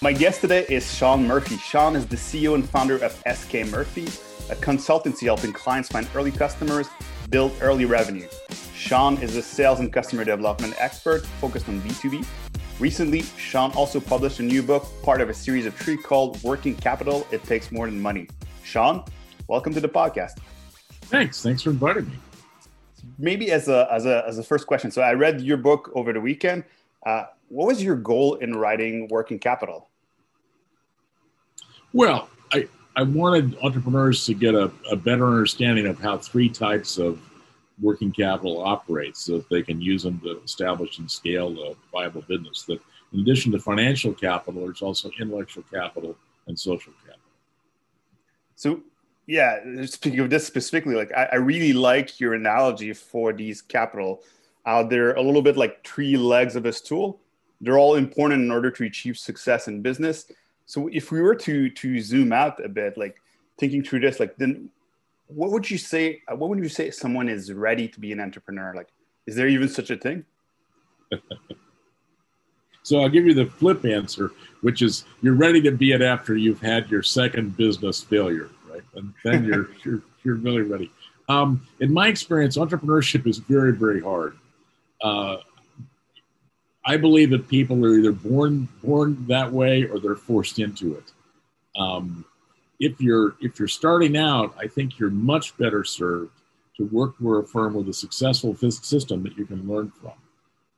My guest today is Sean Murphy. Sean is the CEO and founder of SK Murphy, a consultancy helping clients find early customers, build early revenue. Sean is a sales and customer development expert focused on B2B. Recently, Sean also published a new book, part of a series of three called Working Capital It Takes More Than Money. Sean, welcome to the podcast. Thanks. Thanks for inviting me. Maybe as a, as a, as a first question. So I read your book over the weekend. Uh, what was your goal in writing Working Capital? Well, I, I wanted entrepreneurs to get a, a better understanding of how three types of working capital operates so that they can use them to establish and scale a viable business. That in addition to financial capital, there's also intellectual capital and social capital. So yeah, speaking of this specifically, like I, I really like your analogy for these capital. Uh, they're a little bit like three legs of a stool. They're all important in order to achieve success in business. So if we were to to zoom out a bit, like thinking through this, like then what would you say? Uh, what would you say someone is ready to be an entrepreneur? Like, is there even such a thing? so I'll give you the flip answer, which is you're ready to be it after you've had your second business failure, right? And then you're you're you're really ready. Um, in my experience, entrepreneurship is very very hard. Uh, I believe that people are either born born that way or they're forced into it. Um, if you're if you're starting out, I think you're much better served to work for a firm with a successful system that you can learn from.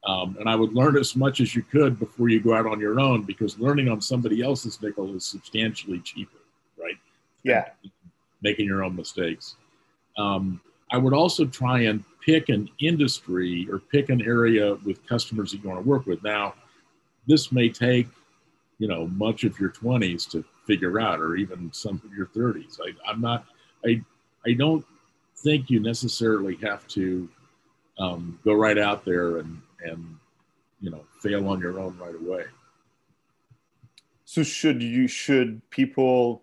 Um, and I would learn as much as you could before you go out on your own, because learning on somebody else's nickel is substantially cheaper, right? Yeah. Making your own mistakes. Um, I would also try and pick an industry or pick an area with customers that you want to work with. Now, this may take, you know, much of your 20s to figure out, or even some of your 30s. I, am not, I, I don't think you necessarily have to um, go right out there and, and, you know, fail on your own right away. So should you, should people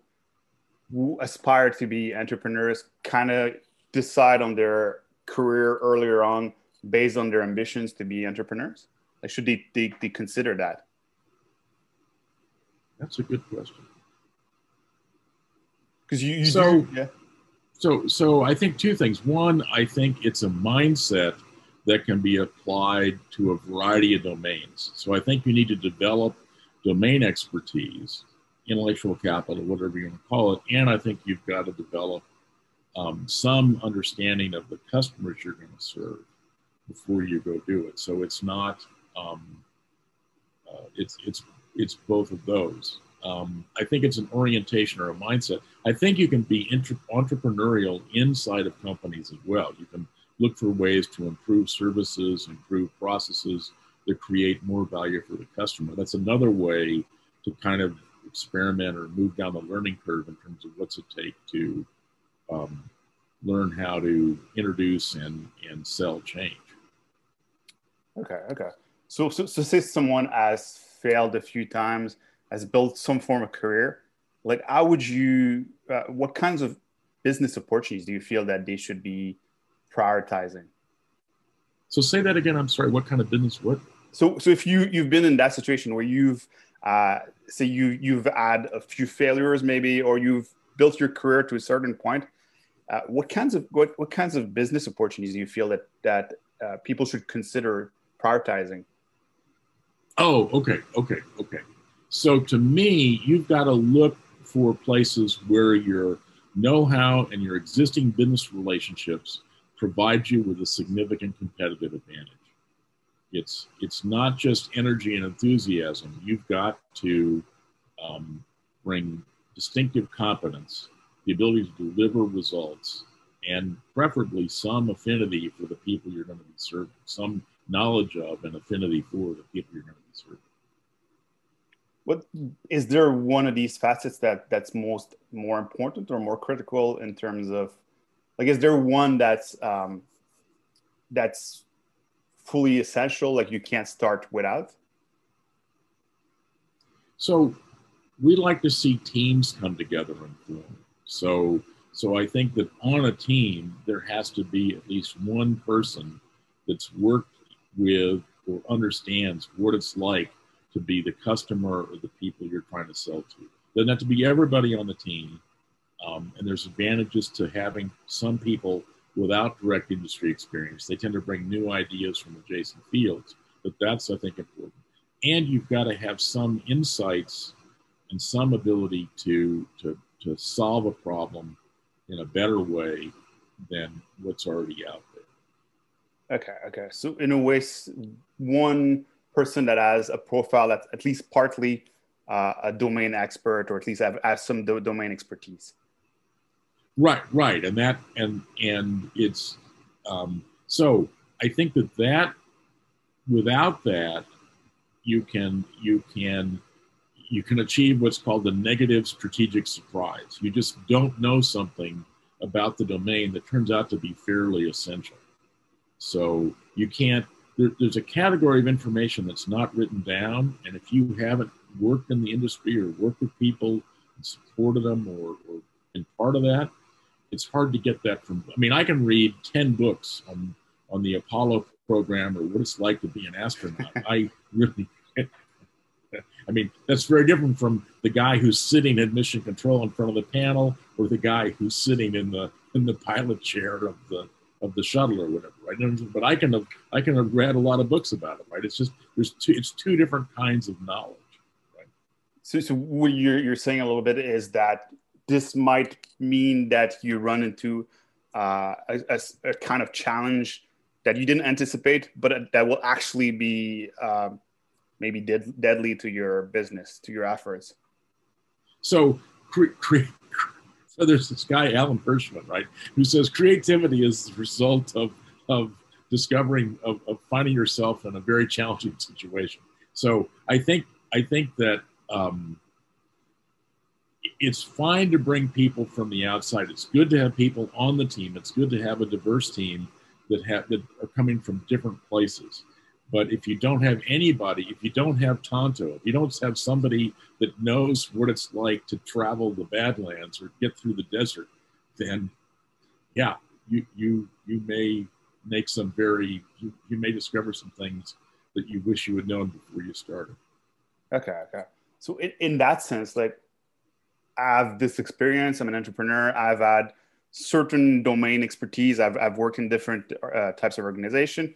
who aspire to be entrepreneurs kind of decide on their career earlier on based on their ambitions to be entrepreneurs? Like, should they, they, they consider that? That's a good question. Because you, you, so do, yeah. So so I think two things. One, I think it's a mindset that can be applied to a variety of domains. So I think you need to develop domain expertise, intellectual capital, whatever you want to call it, and I think you've got to develop um, some understanding of the customers you're going to serve before you go do it. So it's not um, uh, it's it's it's both of those. Um, I think it's an orientation or a mindset. I think you can be intra- entrepreneurial inside of companies as well. You can look for ways to improve services, improve processes that create more value for the customer. That's another way to kind of experiment or move down the learning curve in terms of what's it take to um, learn how to introduce and, and sell change. Okay, okay. So, so, so say someone has failed a few times, has built some form of career. Like, how would you? Uh, what kinds of business opportunities do you feel that they should be prioritizing? So, say that again. I'm sorry. What kind of business? What? So, so if you you've been in that situation where you've uh, say you you've had a few failures, maybe, or you've built your career to a certain point, uh, what kinds of what, what kinds of business opportunities do you feel that that uh, people should consider prioritizing? Oh, okay, okay, okay. So to me, you've got to look for places where your know-how and your existing business relationships provide you with a significant competitive advantage. It's it's not just energy and enthusiasm. You've got to um, bring distinctive competence, the ability to deliver results, and preferably some affinity for the people you're going to be serving, some knowledge of and affinity for the people you're going to be serving. What is there one of these facets that that's most more important or more critical in terms of like is there one that's um, that's fully essential like you can't start without? So we like to see teams come together and form. So so I think that on a team there has to be at least one person that's worked with or understands what it's like to be the customer or the people you're trying to sell to. Doesn't have to be everybody on the team. Um, and there's advantages to having some people without direct industry experience. They tend to bring new ideas from adjacent fields, but that's, I think, important. And you've got to have some insights and some ability to, to, to solve a problem in a better way than what's already out there. Okay, okay. So, in a way, one person that has a profile that's at least partly uh, a domain expert or at least have, has some do- domain expertise. Right, right, and that and and it's um, so I think that that without that you can you can you can achieve what's called the negative strategic surprise. You just don't know something about the domain that turns out to be fairly essential. So you can't. There, there's a category of information that's not written down, and if you haven't worked in the industry or worked with people and supported them or, or been part of that, it's hard to get that from. I mean, I can read ten books on on the Apollo program or what it's like to be an astronaut. I really. I mean, that's very different from the guy who's sitting at mission control in front of the panel, or the guy who's sitting in the in the pilot chair of the of the shuttle or whatever, right? But I can have I can have read a lot of books about it, right? It's just there's two it's two different kinds of knowledge, right? So, so what you're you're saying a little bit is that this might mean that you run into uh, a, a, kind of challenge that you didn't anticipate, but that will actually be uh, maybe dead, deadly to your business, to your efforts. So, so there's this guy, Alan Hirschman, right, who says creativity is the result of, of discovering, of, of finding yourself in a very challenging situation. So I think, I think that um, it's fine to bring people from the outside. It's good to have people on the team. It's good to have a diverse team that have that are coming from different places. But if you don't have anybody, if you don't have Tonto, if you don't have somebody that knows what it's like to travel the Badlands or get through the desert, then yeah, you you you may make some very you, you may discover some things that you wish you had known before you started. Okay, okay. So in, in that sense, like I have this experience. I'm an entrepreneur. I've had certain domain expertise. I've, I've worked in different uh, types of organization.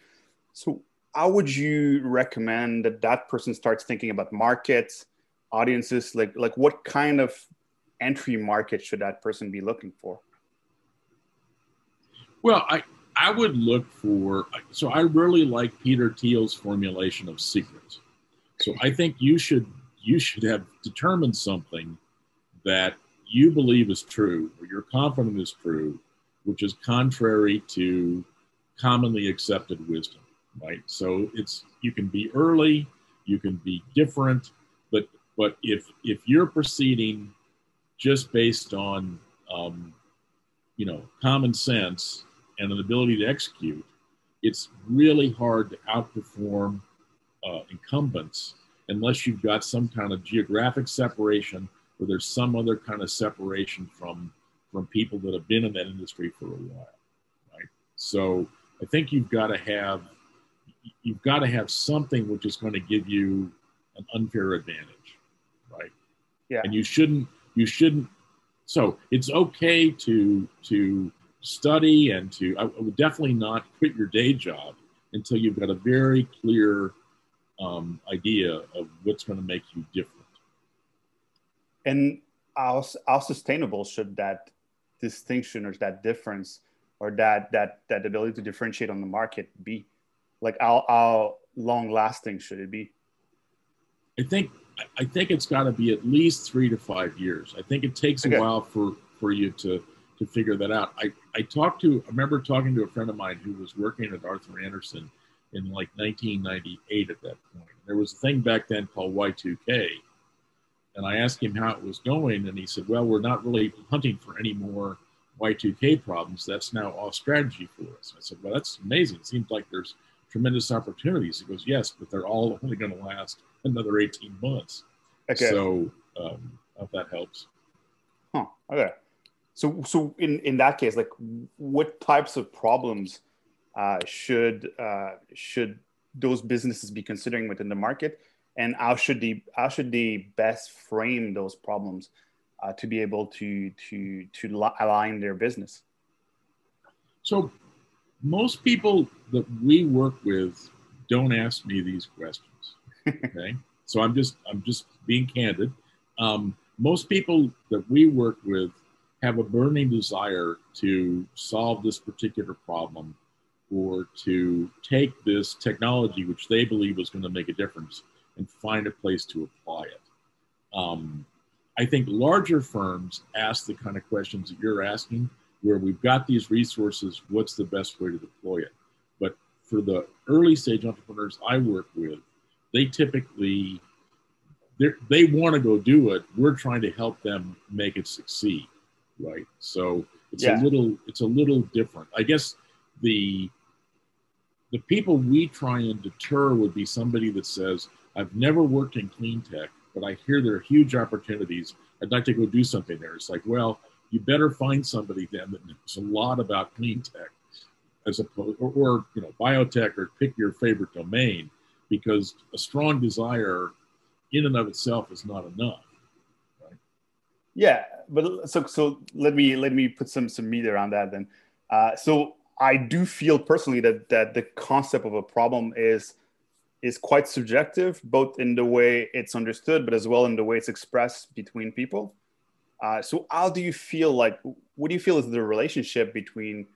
So how would you recommend that that person starts thinking about markets, audiences? Like, like what kind of entry market should that person be looking for? Well, I, I would look for, so I really like Peter Thiel's formulation of secrets. So I think you should, you should have determined something that you believe is true or you're confident is true, which is contrary to commonly accepted wisdom, right? So it's you can be early, you can be different, but but if if you're proceeding just based on um, you know common sense and an ability to execute, it's really hard to outperform uh, incumbents unless you've got some kind of geographic separation or there's some other kind of separation from from people that have been in that industry for a while, right? So I think you've got to have you've got to have something which is going to give you an unfair advantage, right? Yeah. And you shouldn't you shouldn't. So it's okay to to study and to I would definitely not quit your day job until you've got a very clear um, idea of what's going to make you different and how, how sustainable should that distinction or that difference or that that that ability to differentiate on the market be like how, how long lasting should it be i think i think it's got to be at least three to five years i think it takes okay. a while for for you to to figure that out i i talked to i remember talking to a friend of mine who was working at arthur andersen in like 1998 at that point there was a thing back then called y2k and I asked him how it was going, and he said, "Well, we're not really hunting for any more Y2K problems. That's now off strategy for us." I said, "Well, that's amazing. It seems like there's tremendous opportunities." He goes, "Yes, but they're all only going to last another 18 months." Okay. So, um, if that helps. Huh. Okay. So, so in in that case, like, what types of problems uh, should uh, should those businesses be considering within the market? and how should they how should they best frame those problems uh, to be able to to to align their business so most people that we work with don't ask me these questions okay so i'm just i'm just being candid um, most people that we work with have a burning desire to solve this particular problem or to take this technology, which they believe is going to make a difference, and find a place to apply it. Um, I think larger firms ask the kind of questions that you're asking, where we've got these resources, what's the best way to deploy it? But for the early stage entrepreneurs I work with, they typically they want to go do it. We're trying to help them make it succeed, right? So it's yeah. a little it's a little different. I guess the the people we try and deter would be somebody that says, I've never worked in clean tech, but I hear there are huge opportunities. I'd like to go do something there. It's like, well, you better find somebody then that knows a lot about clean tech as opposed or, or you know biotech or pick your favorite domain because a strong desire in and of itself is not enough right yeah but so so let me let me put some some meat around that then uh, so I do feel personally that that the concept of a problem is is quite subjective, both in the way it's understood, but as well in the way it's expressed between people. Uh, so, how do you feel like? What do you feel is the relationship between,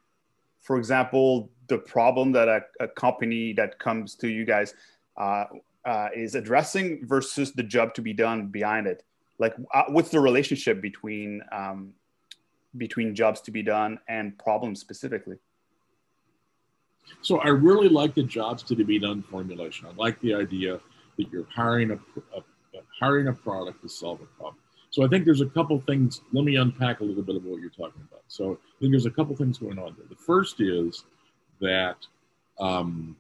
for example, the problem that a, a company that comes to you guys uh, uh, is addressing versus the job to be done behind it? Like, uh, what's the relationship between um, between jobs to be done and problems specifically? So I really like the jobs to be done formulation. I like the idea that you're hiring a, a, hiring a product to solve a problem. So I think there's a couple things. Let me unpack a little bit of what you're talking about. So I think there's a couple things going on there. The first is that um,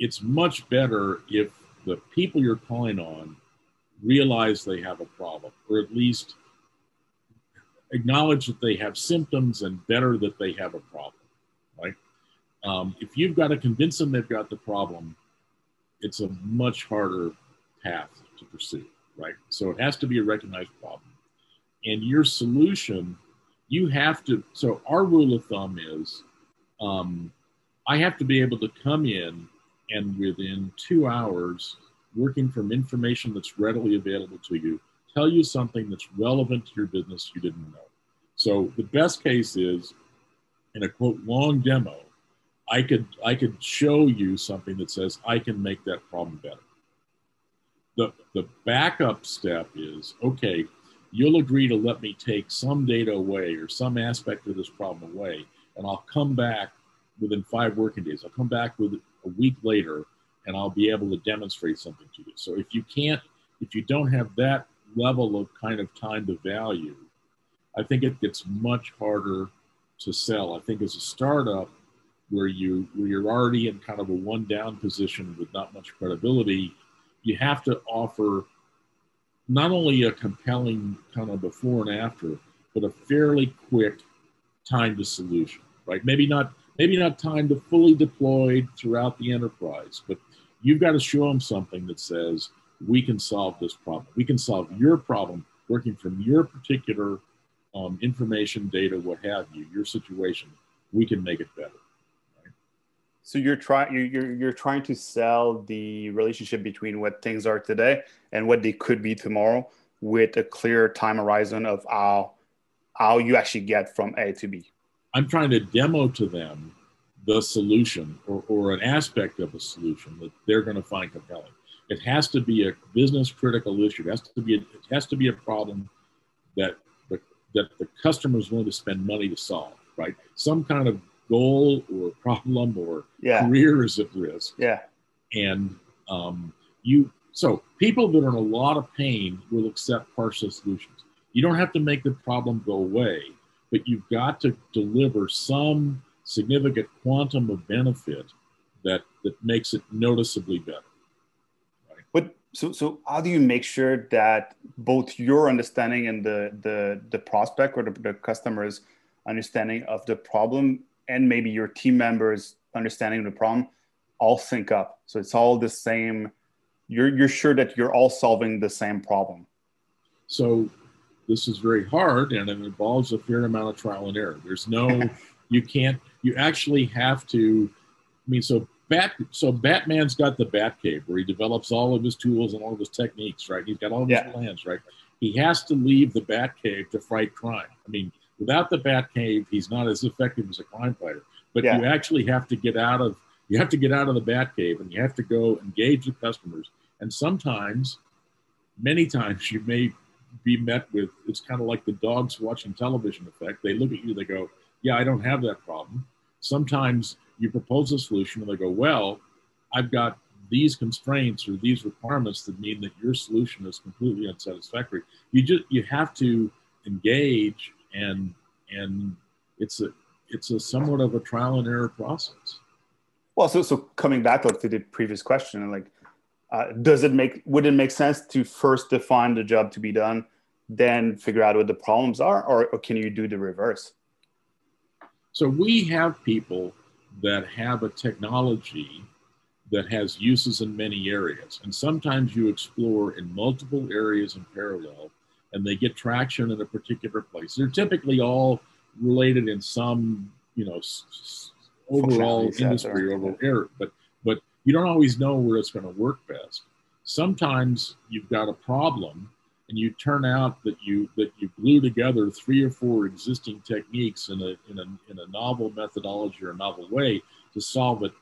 it's much better if the people you're calling on realize they have a problem, or at least acknowledge that they have symptoms and better that they have a problem, right? Um, if you've got to convince them they've got the problem, it's a much harder path to pursue, right? So it has to be a recognized problem. And your solution, you have to, so our rule of thumb is um, I have to be able to come in and within two hours, working from information that's readily available to you, tell you something that's relevant to your business you didn't know. So the best case is in a quote long demo, I could I could show you something that says I can make that problem better. The the backup step is okay, you'll agree to let me take some data away or some aspect of this problem away, and I'll come back within five working days. I'll come back with a week later and I'll be able to demonstrate something to you. So if you can't, if you don't have that level of kind of time to value, I think it gets much harder to sell. I think as a startup, where you where you're already in kind of a one down position with not much credibility, you have to offer not only a compelling kind of before and after, but a fairly quick time to solution, right? Maybe not maybe not time to fully deployed throughout the enterprise, but you've got to show them something that says we can solve this problem. We can solve your problem working from your particular um, information, data, what have you, your situation. We can make it better. So you're trying you're, you're trying to sell the relationship between what things are today and what they could be tomorrow with a clear time horizon of how how you actually get from A to B. I'm trying to demo to them the solution or, or an aspect of a solution that they're going to find compelling. It has to be a business critical issue. It has to be a, it has to be a problem that the, that the customer is willing to spend money to solve. Right? Some kind of goal or problem or yeah. career is at risk. Yeah. And um, you, so people that are in a lot of pain will accept partial solutions. You don't have to make the problem go away, but you've got to deliver some significant quantum of benefit that that makes it noticeably better. Right? But so so how do you make sure that both your understanding and the the the prospect or the, the customer's understanding of the problem and maybe your team members understanding the problem all sync up. So it's all the same you're you're sure that you're all solving the same problem. So this is very hard and it involves a fair amount of trial and error. There's no you can't you actually have to I mean so Bat so Batman's got the Batcave where he develops all of his tools and all of his techniques, right? He's got all of his yeah. plans, right? He has to leave the Batcave to fight crime. I mean, without the Batcave, he's not as effective as a crime fighter. But yeah. you actually have to get out of you have to get out of the Batcave and you have to go engage the customers. And sometimes, many times, you may be met with it's kind of like the dogs watching television effect. They look at you, they go, "Yeah, I don't have that problem." Sometimes you propose a solution and they go, "Well, I've got these constraints or these requirements that mean that your solution is completely unsatisfactory." You just you have to engage and and it's a it's a somewhat of a trial and error process. Well, so so coming back like to the previous question, like, uh, does it make would it make sense to first define the job to be done, then figure out what the problems are, or, or can you do the reverse? So we have people that have a technology that has uses in many areas, and sometimes you explore in multiple areas in parallel, and they get traction in a particular place. They're typically all related in some, you know, s- overall industry overall area, but but you don't always know where it's going to work best. Sometimes you've got a problem, and you turn out that you that you glue together three or four existing techniques in a in a in a novel methodology or a novel way to solve it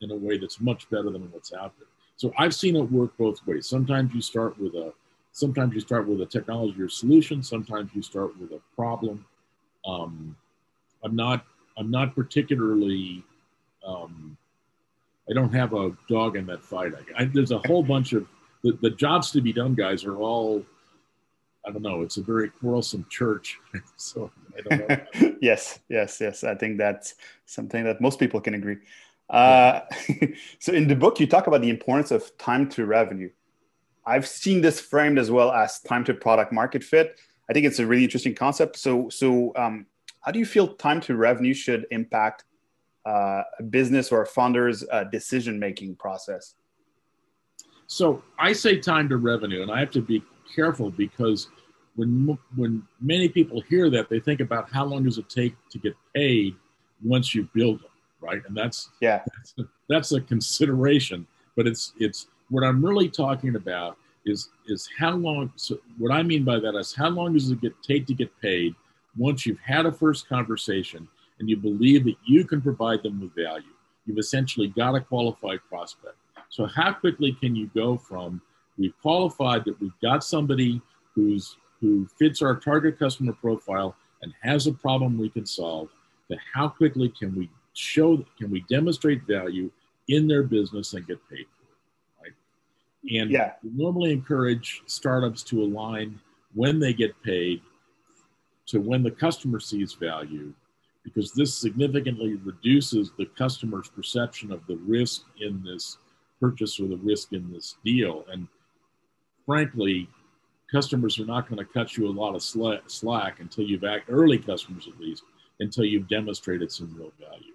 in a way that's much better than what's out there. So I've seen it work both ways. Sometimes you start with a sometimes you start with a technology or solution. Sometimes you start with a problem. Um, I'm not I'm not particularly. Um, I don't have a dog in that fight. I, I, there's a whole bunch of the, the jobs to be done, guys, are all. I don't know. It's a very quarrelsome church, so I don't know. yes, yes, yes. I think that's something that most people can agree. Uh, so in the book, you talk about the importance of time to revenue. I've seen this framed as well as time to product market fit. I think it's a really interesting concept. So, so um, how do you feel time to revenue should impact uh, a business or a founder's uh, decision making process? So I say time to revenue, and I have to be careful because when when many people hear that, they think about how long does it take to get paid once you build them, right? And that's yeah, that's a, that's a consideration. But it's it's what I'm really talking about is is how long. So what I mean by that is how long does it get take to get paid once you've had a first conversation and you believe that you can provide them with value, you've essentially got a qualified prospect. So, how quickly can you go from we've qualified that we've got somebody who's who fits our target customer profile and has a problem we can solve, to how quickly can we show, can we demonstrate value in their business and get paid? And yeah. we normally encourage startups to align when they get paid to when the customer sees value, because this significantly reduces the customer's perception of the risk in this purchase or the risk in this deal. And frankly, customers are not going to cut you a lot of slack until you've act early customers at least until you've demonstrated some real value.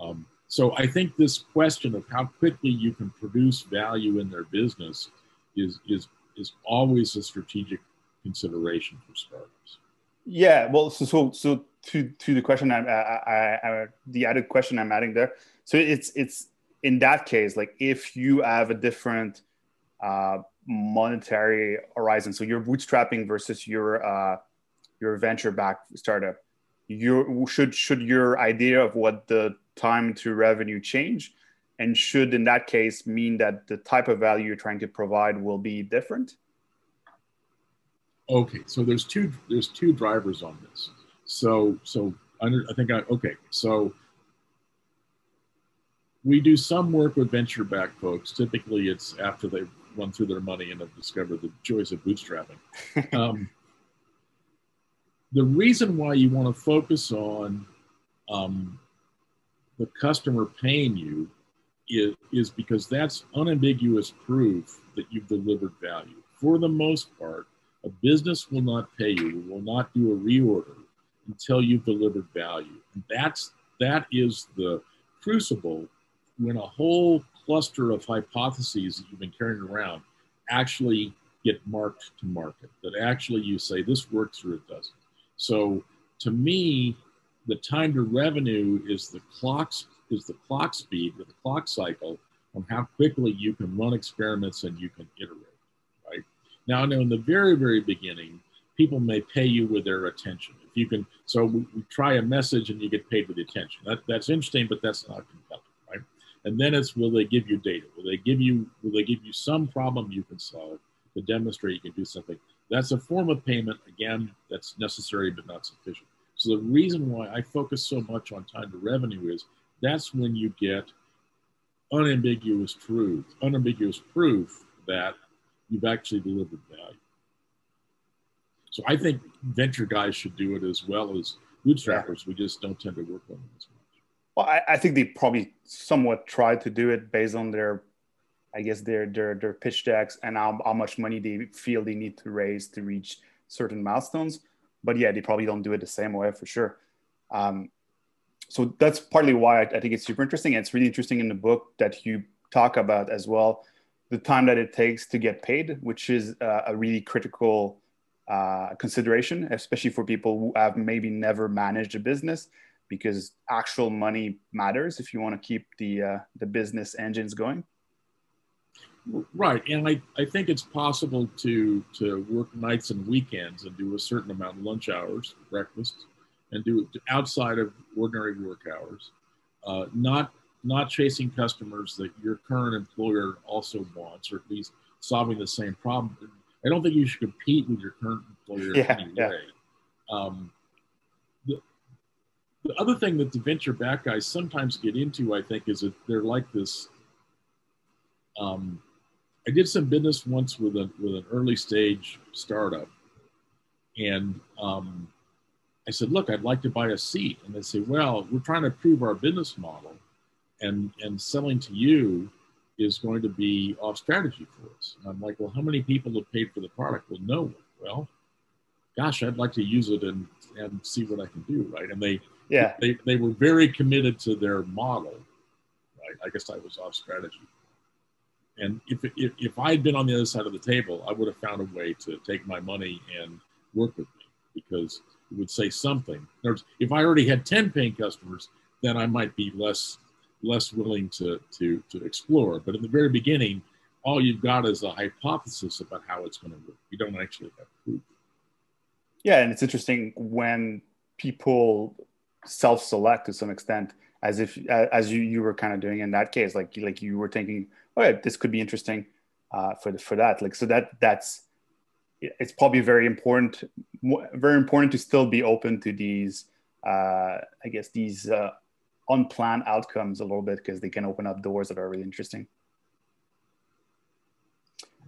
Um, so I think this question of how quickly you can produce value in their business is is is always a strategic consideration for startups. Yeah, well, so so, so to to the question I'm, I, I, the added question I'm adding there. So it's it's in that case, like if you have a different uh, monetary horizon, so you're bootstrapping versus your uh, your venture backed startup, you should should your idea of what the time to revenue change, and should in that case mean that the type of value you're trying to provide will be different. Okay, so there's two there's two drivers on this. So so under, I think I okay so we do some work with venture back folks. Typically, it's after they've run through their money and have discovered the joys of bootstrapping. um, the reason why you want to focus on um, the customer paying you is, is because that's unambiguous proof that you've delivered value. For the most part, a business will not pay you, will not do a reorder until you've delivered value. And that's that is the crucible when a whole cluster of hypotheses that you've been carrying around actually get marked to market, that actually you say this works or it doesn't. So to me, the time to revenue is the clock is the clock speed or the clock cycle on how quickly you can run experiments and you can iterate. Right now, in the very very beginning, people may pay you with their attention. If you can, so we, we try a message and you get paid with attention. That, that's interesting, but that's not compelling, right? And then it's will they give you data? Will they give you will they give you some problem you can solve to demonstrate you can do something? That's a form of payment. Again, that's necessary but not sufficient. So the reason why I focus so much on time to revenue is that's when you get unambiguous truth, unambiguous proof that you've actually delivered value. So I think venture guys should do it as well as bootstrappers. We just don't tend to work on them as much. Well, I, I think they probably somewhat try to do it based on their, I guess their their their pitch decks and how, how much money they feel they need to raise to reach certain milestones but yeah, they probably don't do it the same way for sure. Um, so that's partly why I, I, think it's super interesting. And it's really interesting in the book that you talk about as well the time that it takes to get paid, which is uh, a really critical uh, consideration, especially for people who have maybe never managed a business, because actual money matters if you want to keep the uh, the business engines going. Right, and I, I think it's possible to to work nights and weekends and do a certain amount of lunch hours, breakfast, and do it outside of ordinary work hours, uh, not not chasing customers that your current employer also wants, or at least solving the same problem. I don't think you should compete with your current employer yeah, in any yeah. way. Um, the, the other thing that the venture back guys sometimes get into, I think, is that they're like this. Um, I did some business once with a with an early stage startup, and um, I said, "Look, I'd like to buy a seat." And they say, "Well, we're trying to prove our business model, and and selling to you is going to be off strategy for us." And I'm like, "Well, how many people have paid for the product?" Well, no one. Well, gosh, I'd like to use it and and see what I can do, right? And they yeah they they were very committed to their model, right? I guess I was off strategy. And if, if, if I had been on the other side of the table, I would have found a way to take my money and work with me because it would say something. In words, if I already had 10 paying customers, then I might be less less willing to, to, to explore. But in the very beginning, all you've got is a hypothesis about how it's going to work. You don't actually have proof. Yeah, and it's interesting when people self-select to some extent, as if as you you were kind of doing in that case, like like you were thinking, oh, this could be interesting uh, for the, for that. Like so that that's it's probably very important, very important to still be open to these, uh, I guess these uh, unplanned outcomes a little bit because they can open up doors that are really interesting.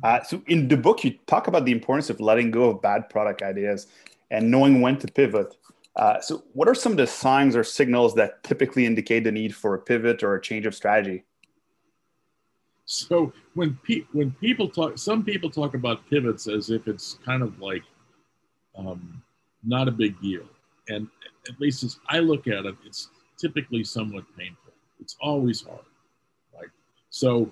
Uh, so in the book, you talk about the importance of letting go of bad product ideas and knowing when to pivot. Uh, so what are some of the signs or signals that typically indicate the need for a pivot or a change of strategy? So when pe- when people talk, some people talk about pivots as if it's kind of like um, not a big deal, and at least as I look at it, it's typically somewhat painful. It's always hard, right? So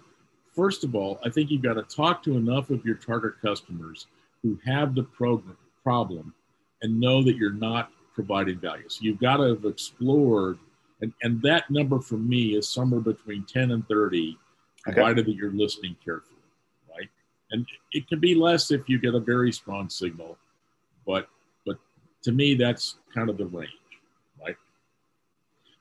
first of all, I think you've got to talk to enough of your target customers who have the program problem and know that you're not providing value. So you've got to have explored, and, and that number for me is somewhere between 10 and 30 provided that you're listening carefully, right? And it can be less if you get a very strong signal, but but to me that's kind of the range, right?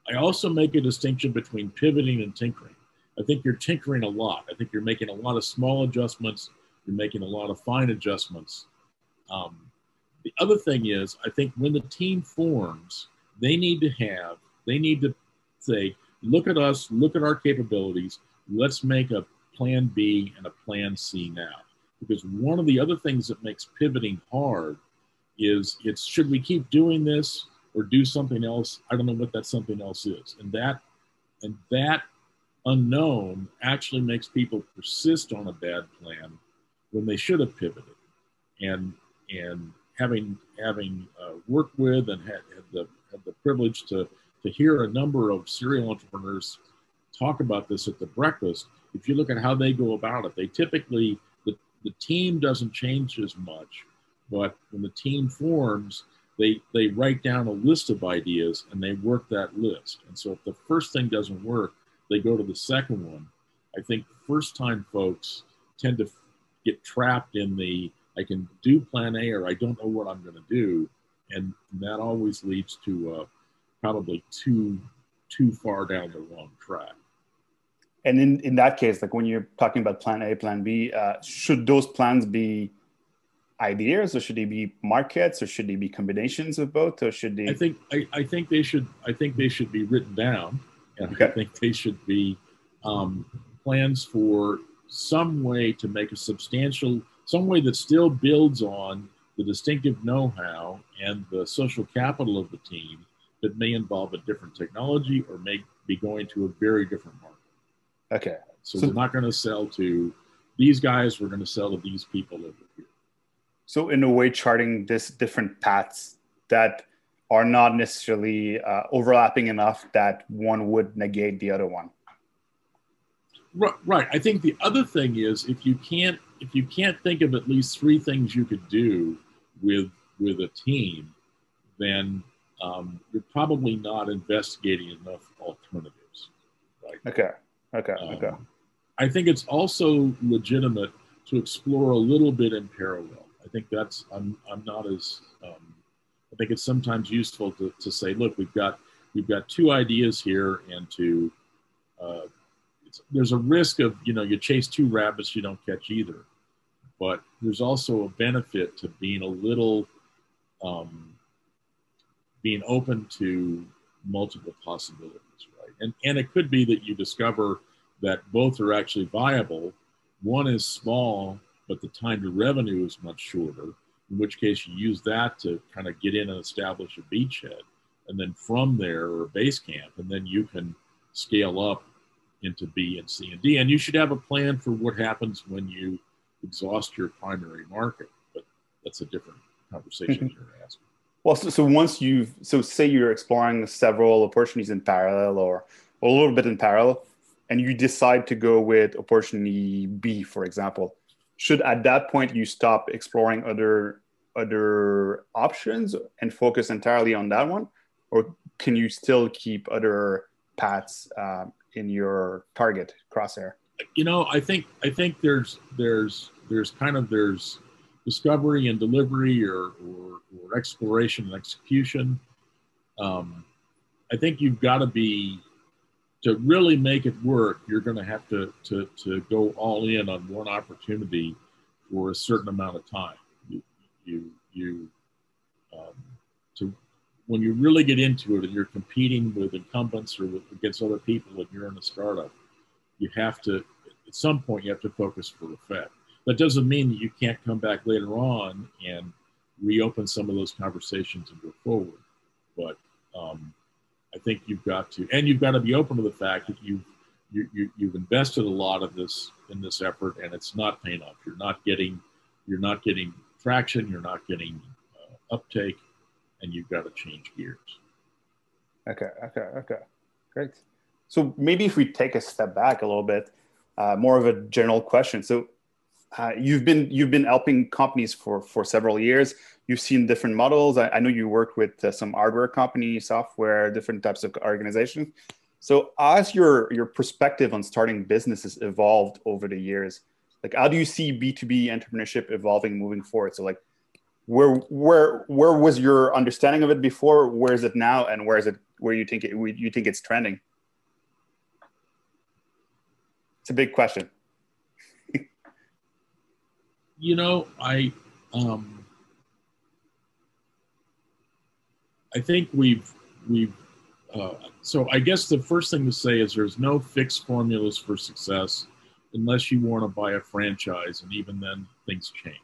I also make a distinction between pivoting and tinkering. I think you're tinkering a lot. I think you're making a lot of small adjustments. You're making a lot of fine adjustments. Um, the other thing is, I think when the team forms, they need to have, they need to say, look at us, look at our capabilities, let's make a plan B and a plan C now. Because one of the other things that makes pivoting hard is it's should we keep doing this or do something else? I don't know what that something else is. And that and that unknown actually makes people persist on a bad plan when they should have pivoted. And and having having uh, worked with and had, had the had the privilege to to hear a number of serial entrepreneurs talk about this at the breakfast, if you look at how they go about it, they typically the, the team doesn't change as much, but when the team forms, they they write down a list of ideas and they work that list. And so if the first thing doesn't work, they go to the second one. I think first time folks tend to get trapped in the I can do plan A or I don't know what I'm going to do, and that always leads to uh, probably too too far down the wrong track. And in, in that case, like when you're talking about plan A, plan B, uh, should those plans be ideas or should they be markets or should they be combinations of both or should they I think I, I think they should I think they should be written down and okay. I think they should be um, plans for some way to make a substantial some way that still builds on the distinctive know-how and the social capital of the team that may involve a different technology or may be going to a very different market. Okay. So, so we're not going to sell to these guys, we're going to sell to these people over here. So, in a way, charting this different paths that are not necessarily uh, overlapping enough that one would negate the other one. Right, right. I think the other thing is if you can't if you can't think of at least three things you could do with with a team, then um, you're probably not investigating enough alternatives. Right. Okay. Okay. Um, okay. I think it's also legitimate to explore a little bit in parallel. I think that's I'm I'm not as um, I think it's sometimes useful to, to say, look, we've got we've got two ideas here, and to uh, there's a risk of you know you chase two rabbits, you don't catch either, but there's also a benefit to being a little um, being open to multiple possibilities, right? And and it could be that you discover that both are actually viable. One is small, but the time to revenue is much shorter. In which case, you use that to kind of get in and establish a beachhead, and then from there or base camp, and then you can scale up into B and C and D. And you should have a plan for what happens when you exhaust your primary market. But that's a different conversation mm-hmm. you're asking. Well, so, so, once you've, so say you're exploring several opportunities in parallel or, or a little bit in parallel, and you decide to go with opportunity B, for example, should at that point you stop exploring other other options and focus entirely on that one, or can you still keep other paths uh, in your target crosshair? You know, I think I think there's there's there's kind of there's discovery and delivery or, or, or exploration and execution. Um, I think you've got to be to really make it work. You're going to have to to to go all in on one opportunity for a certain amount of time. You you you um, to when you really get into it and you're competing with incumbents or with, against other people and you're in a startup, you have to at some point you have to focus for effect. That doesn't mean that you can't come back later on and reopen some of those conversations and go forward. But um, I think you've got to, and you've got to be open to the fact that you've you, you, you've invested a lot of this in this effort, and it's not paying off. You're not getting you're not getting traction. You're not getting uh, uptake, and you've got to change gears. Okay. Okay. Okay. Great. So maybe if we take a step back a little bit, uh, more of a general question. So uh, you've been you've been helping companies for for several years. You've seen different models. I, I know you worked with uh, some hardware company, software, different types of organizations. So, as your your perspective on starting businesses evolved over the years, like how do you see B two B entrepreneurship evolving moving forward? So, like where where where was your understanding of it before? Where is it now, and where is it where you think it you think it's trending? It's a big question you know, I um, I think we've we've uh, so I guess the first thing to say is there's no fixed formulas for success unless you want to buy a franchise, and even then things change.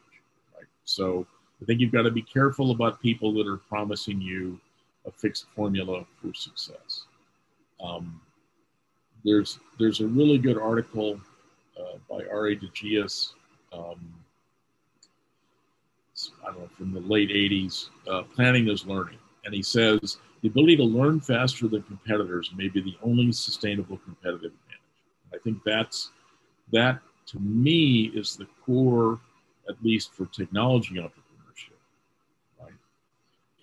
Right? So I think you've got to be careful about people that are promising you a fixed formula for success. Um, there's there's a really good article uh, by Arie de Geus um, I don't know, from the late 80s, uh, planning is learning. And he says the ability to learn faster than competitors may be the only sustainable competitive advantage. I think that's that to me is the core, at least for technology entrepreneurship, right?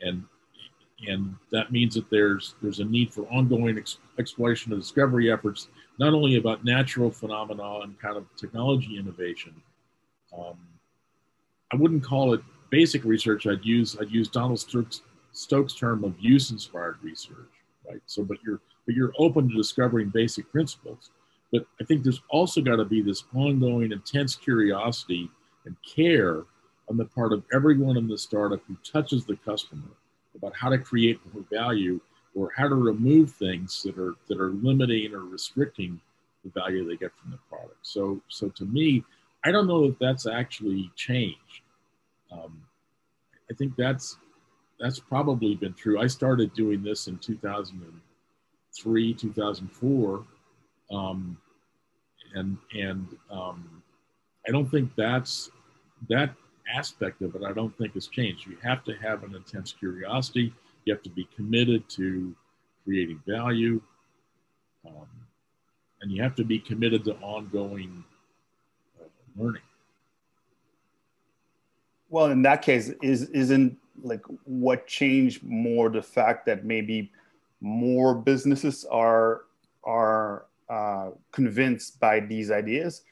And and that means that there's there's a need for ongoing ex- exploration and discovery efforts, not only about natural phenomena and kind of technology innovation. Um, I wouldn't call it basic research. I'd use I'd use Donald Stokes, Stokes' term of use-inspired research, right? So, but you're but you're open to discovering basic principles. But I think there's also got to be this ongoing, intense curiosity and care on the part of everyone in the startup who touches the customer about how to create more value or how to remove things that are that are limiting or restricting the value they get from the product. So, so to me, I don't know if that's actually changed. Um, I think that's that's probably been true. I started doing this in 2003, 2004, um, and and um, I don't think that's that aspect of it. I don't think has changed. You have to have an intense curiosity. You have to be committed to creating value, um, and you have to be committed to ongoing uh, learning. Well, in that case, is isn't like what changed more the fact that maybe more businesses are are uh, convinced by these ideas,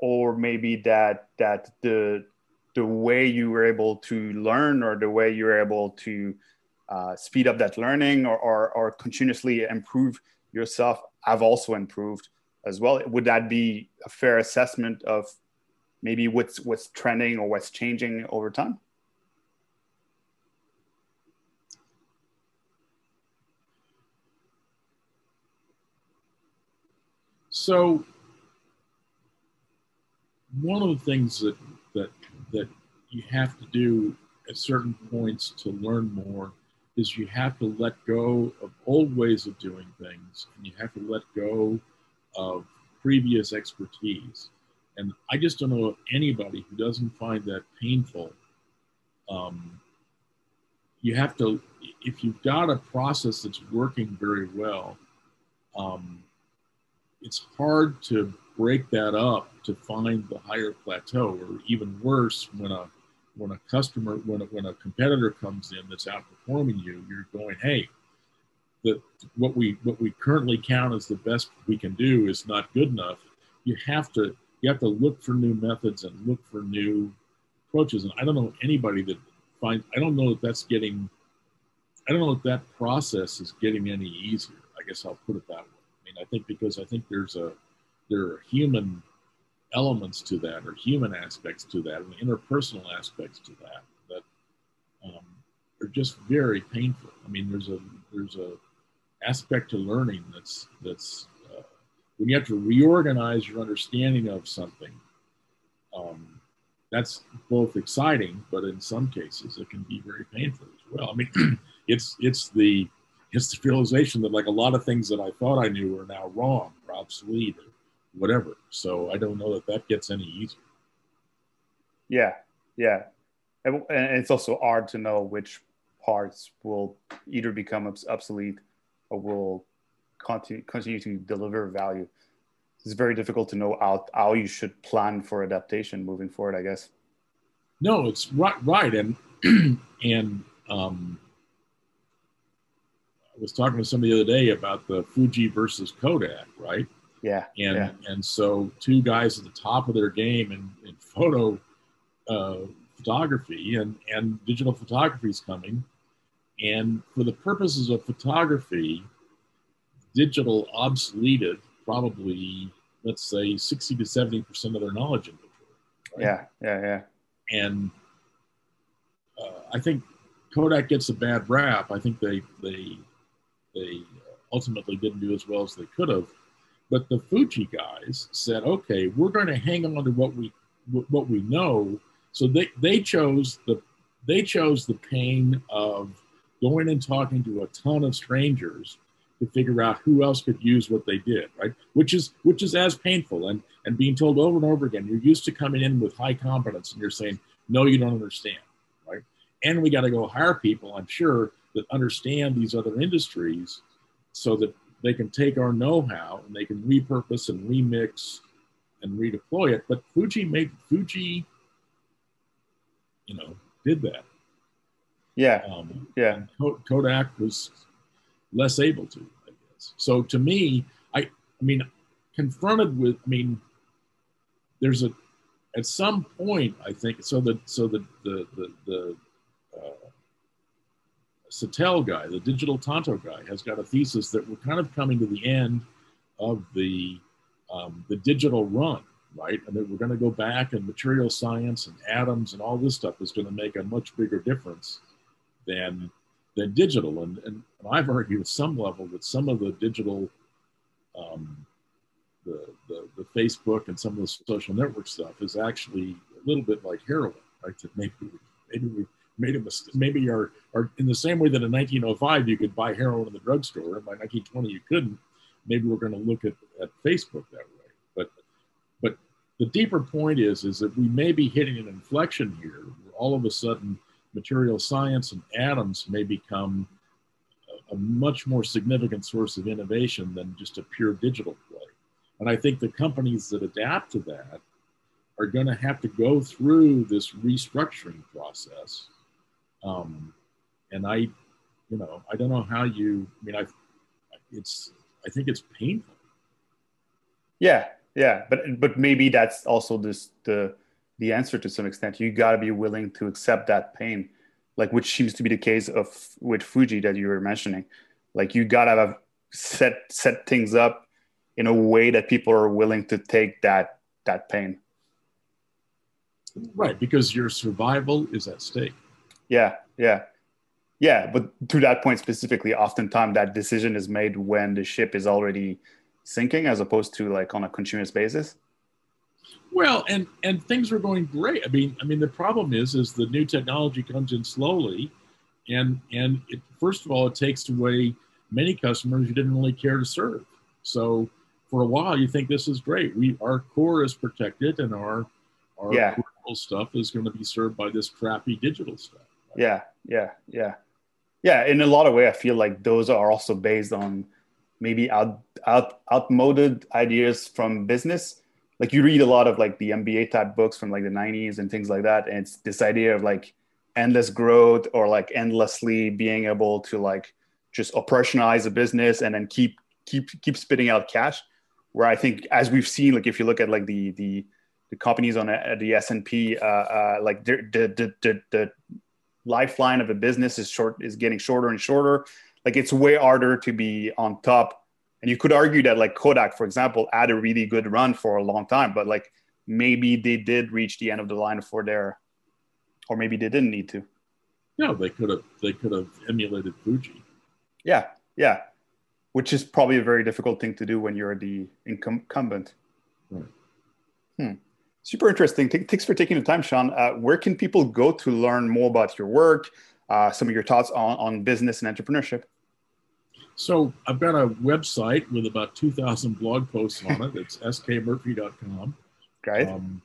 or maybe that that the the way you were able to learn or the way you're able to uh, speed up that learning or, or, or continuously improve yourself have also improved as well. Would that be a fair assessment of maybe what's what's trending or what's changing over time? So one of the things that that you have to do at certain points to learn more is you have to let go of old ways of doing things and you have to let go of previous expertise. And I just don't know anybody who doesn't find that painful. Um, you have to, if you've got a process that's working very well, um, it's hard to break that up to find the higher plateau, or even worse, when a when a customer, when a, when a competitor comes in that's outperforming you, you're going, hey, the, what we what we currently count as the best we can do is not good enough. You have to you have to look for new methods and look for new approaches. And I don't know anybody that finds. I don't know if that's getting. I don't know if that process is getting any easier. I guess I'll put it that way. I mean, I think because I think there's a there are human elements to that or human aspects to that and interpersonal aspects to that that um, are just very painful. I mean, there's a there's a aspect to learning that's that's uh, when you have to reorganize your understanding of something. Um, that's both exciting, but in some cases it can be very painful as well. I mean, it's it's the it's the realization that like a lot of things that I thought I knew are now wrong or obsolete or whatever. So I don't know that that gets any easier. Yeah, yeah, and it's also hard to know which parts will either become obsolete or will continue continue to deliver value. It's very difficult to know how, how you should plan for adaptation moving forward. I guess. No, it's right, right, and and um, I was talking to somebody the other day about the Fuji versus Kodak, right? Yeah. And yeah. and so two guys at the top of their game in, in photo uh, photography and, and digital photography is coming. And for the purposes of photography, digital obsoleted probably, let's say, 60 to 70% of their knowledge inventory. Right? Yeah, yeah, yeah. And uh, I think Kodak gets a bad rap. I think they, they, they ultimately didn't do as well as they could have. But the Fuji guys said, okay, we're going to hang on to what we what we know. So they, they chose the they chose the pain of going and talking to a ton of strangers to figure out who else could use what they did, right? Which is which is as painful and and being told over and over again, you're used to coming in with high confidence and you're saying, no, you don't understand, right? And we got to go hire people, I'm sure, that understand these other industries so that they can take our know-how and they can repurpose and remix and redeploy it. But Fuji made Fuji, you know, did that. Yeah. Um, yeah. Kodak was less able to, I guess. So to me, I, I mean, confronted with, I mean, there's a, at some point, I think, so that, so the, the, the, the uh, Satell guy, the digital Tonto guy, has got a thesis that we're kind of coming to the end of the, um, the digital run, right? And that we're going to go back and material science and atoms and all this stuff is going to make a much bigger difference than than digital. And, and, and I've argued at some level that some of the digital, um, the, the, the Facebook and some of the social network stuff is actually a little bit like heroin, right? That maybe maybe we made a mistake. Maybe are are in the same way that in 1905 you could buy heroin in the drugstore, and by 1920 you couldn't. Maybe we're going to look at, at Facebook that way. But but the deeper point is is that we may be hitting an inflection here. Where all of a sudden material science and atoms may become a, a much more significant source of innovation than just a pure digital play. And I think the companies that adapt to that are going to have to go through this restructuring process. Um, and I, you know, I don't know how you. I mean, I, it's. I think it's painful. Yeah, yeah, but but maybe that's also this the the answer to some extent. You got to be willing to accept that pain, like which seems to be the case of with Fuji that you were mentioning. Like you got to have set set things up in a way that people are willing to take that that pain. Right, because your survival is at stake. Yeah, yeah, yeah. But to that point specifically, oftentimes that decision is made when the ship is already sinking, as opposed to like on a continuous basis. Well, and and things were going great. I mean, I mean, the problem is, is the new technology comes in slowly, and and it, first of all, it takes away many customers you didn't really care to serve. So for a while, you think this is great. We our core is protected, and our our yeah. stuff is going to be served by this crappy digital stuff. Yeah, yeah, yeah, yeah. In a lot of way, I feel like those are also based on maybe out out outmoded ideas from business like you read a lot of like the MBA type books from like the 90s and things like that. And it's this idea of like endless growth or like endlessly being able to like just operationalize a business and then keep keep keep spitting out cash. Where I think as we've seen, like if you look at like the the the companies on the S and P, uh, uh, like the, the the the lifeline of a business is short is getting shorter and shorter. Like it's way harder to be on top and you could argue that like Kodak, for example, had a really good run for a long time, but like maybe they did reach the end of the line for their, or maybe they didn't need to. No, they could have. They could have emulated Fuji. Yeah, yeah, which is probably a very difficult thing to do when you're the incumbent. Right. Hmm. Super interesting. Thanks for taking the time, Sean. Uh, where can people go to learn more about your work, uh, some of your thoughts on, on business and entrepreneurship? So I've got a website with about 2,000 blog posts on it. It's skmurphy.com. Great. Um,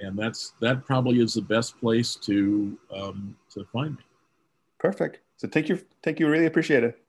and that's that probably is the best place to um, to find me. Perfect. So thank you, thank you. Really appreciate it.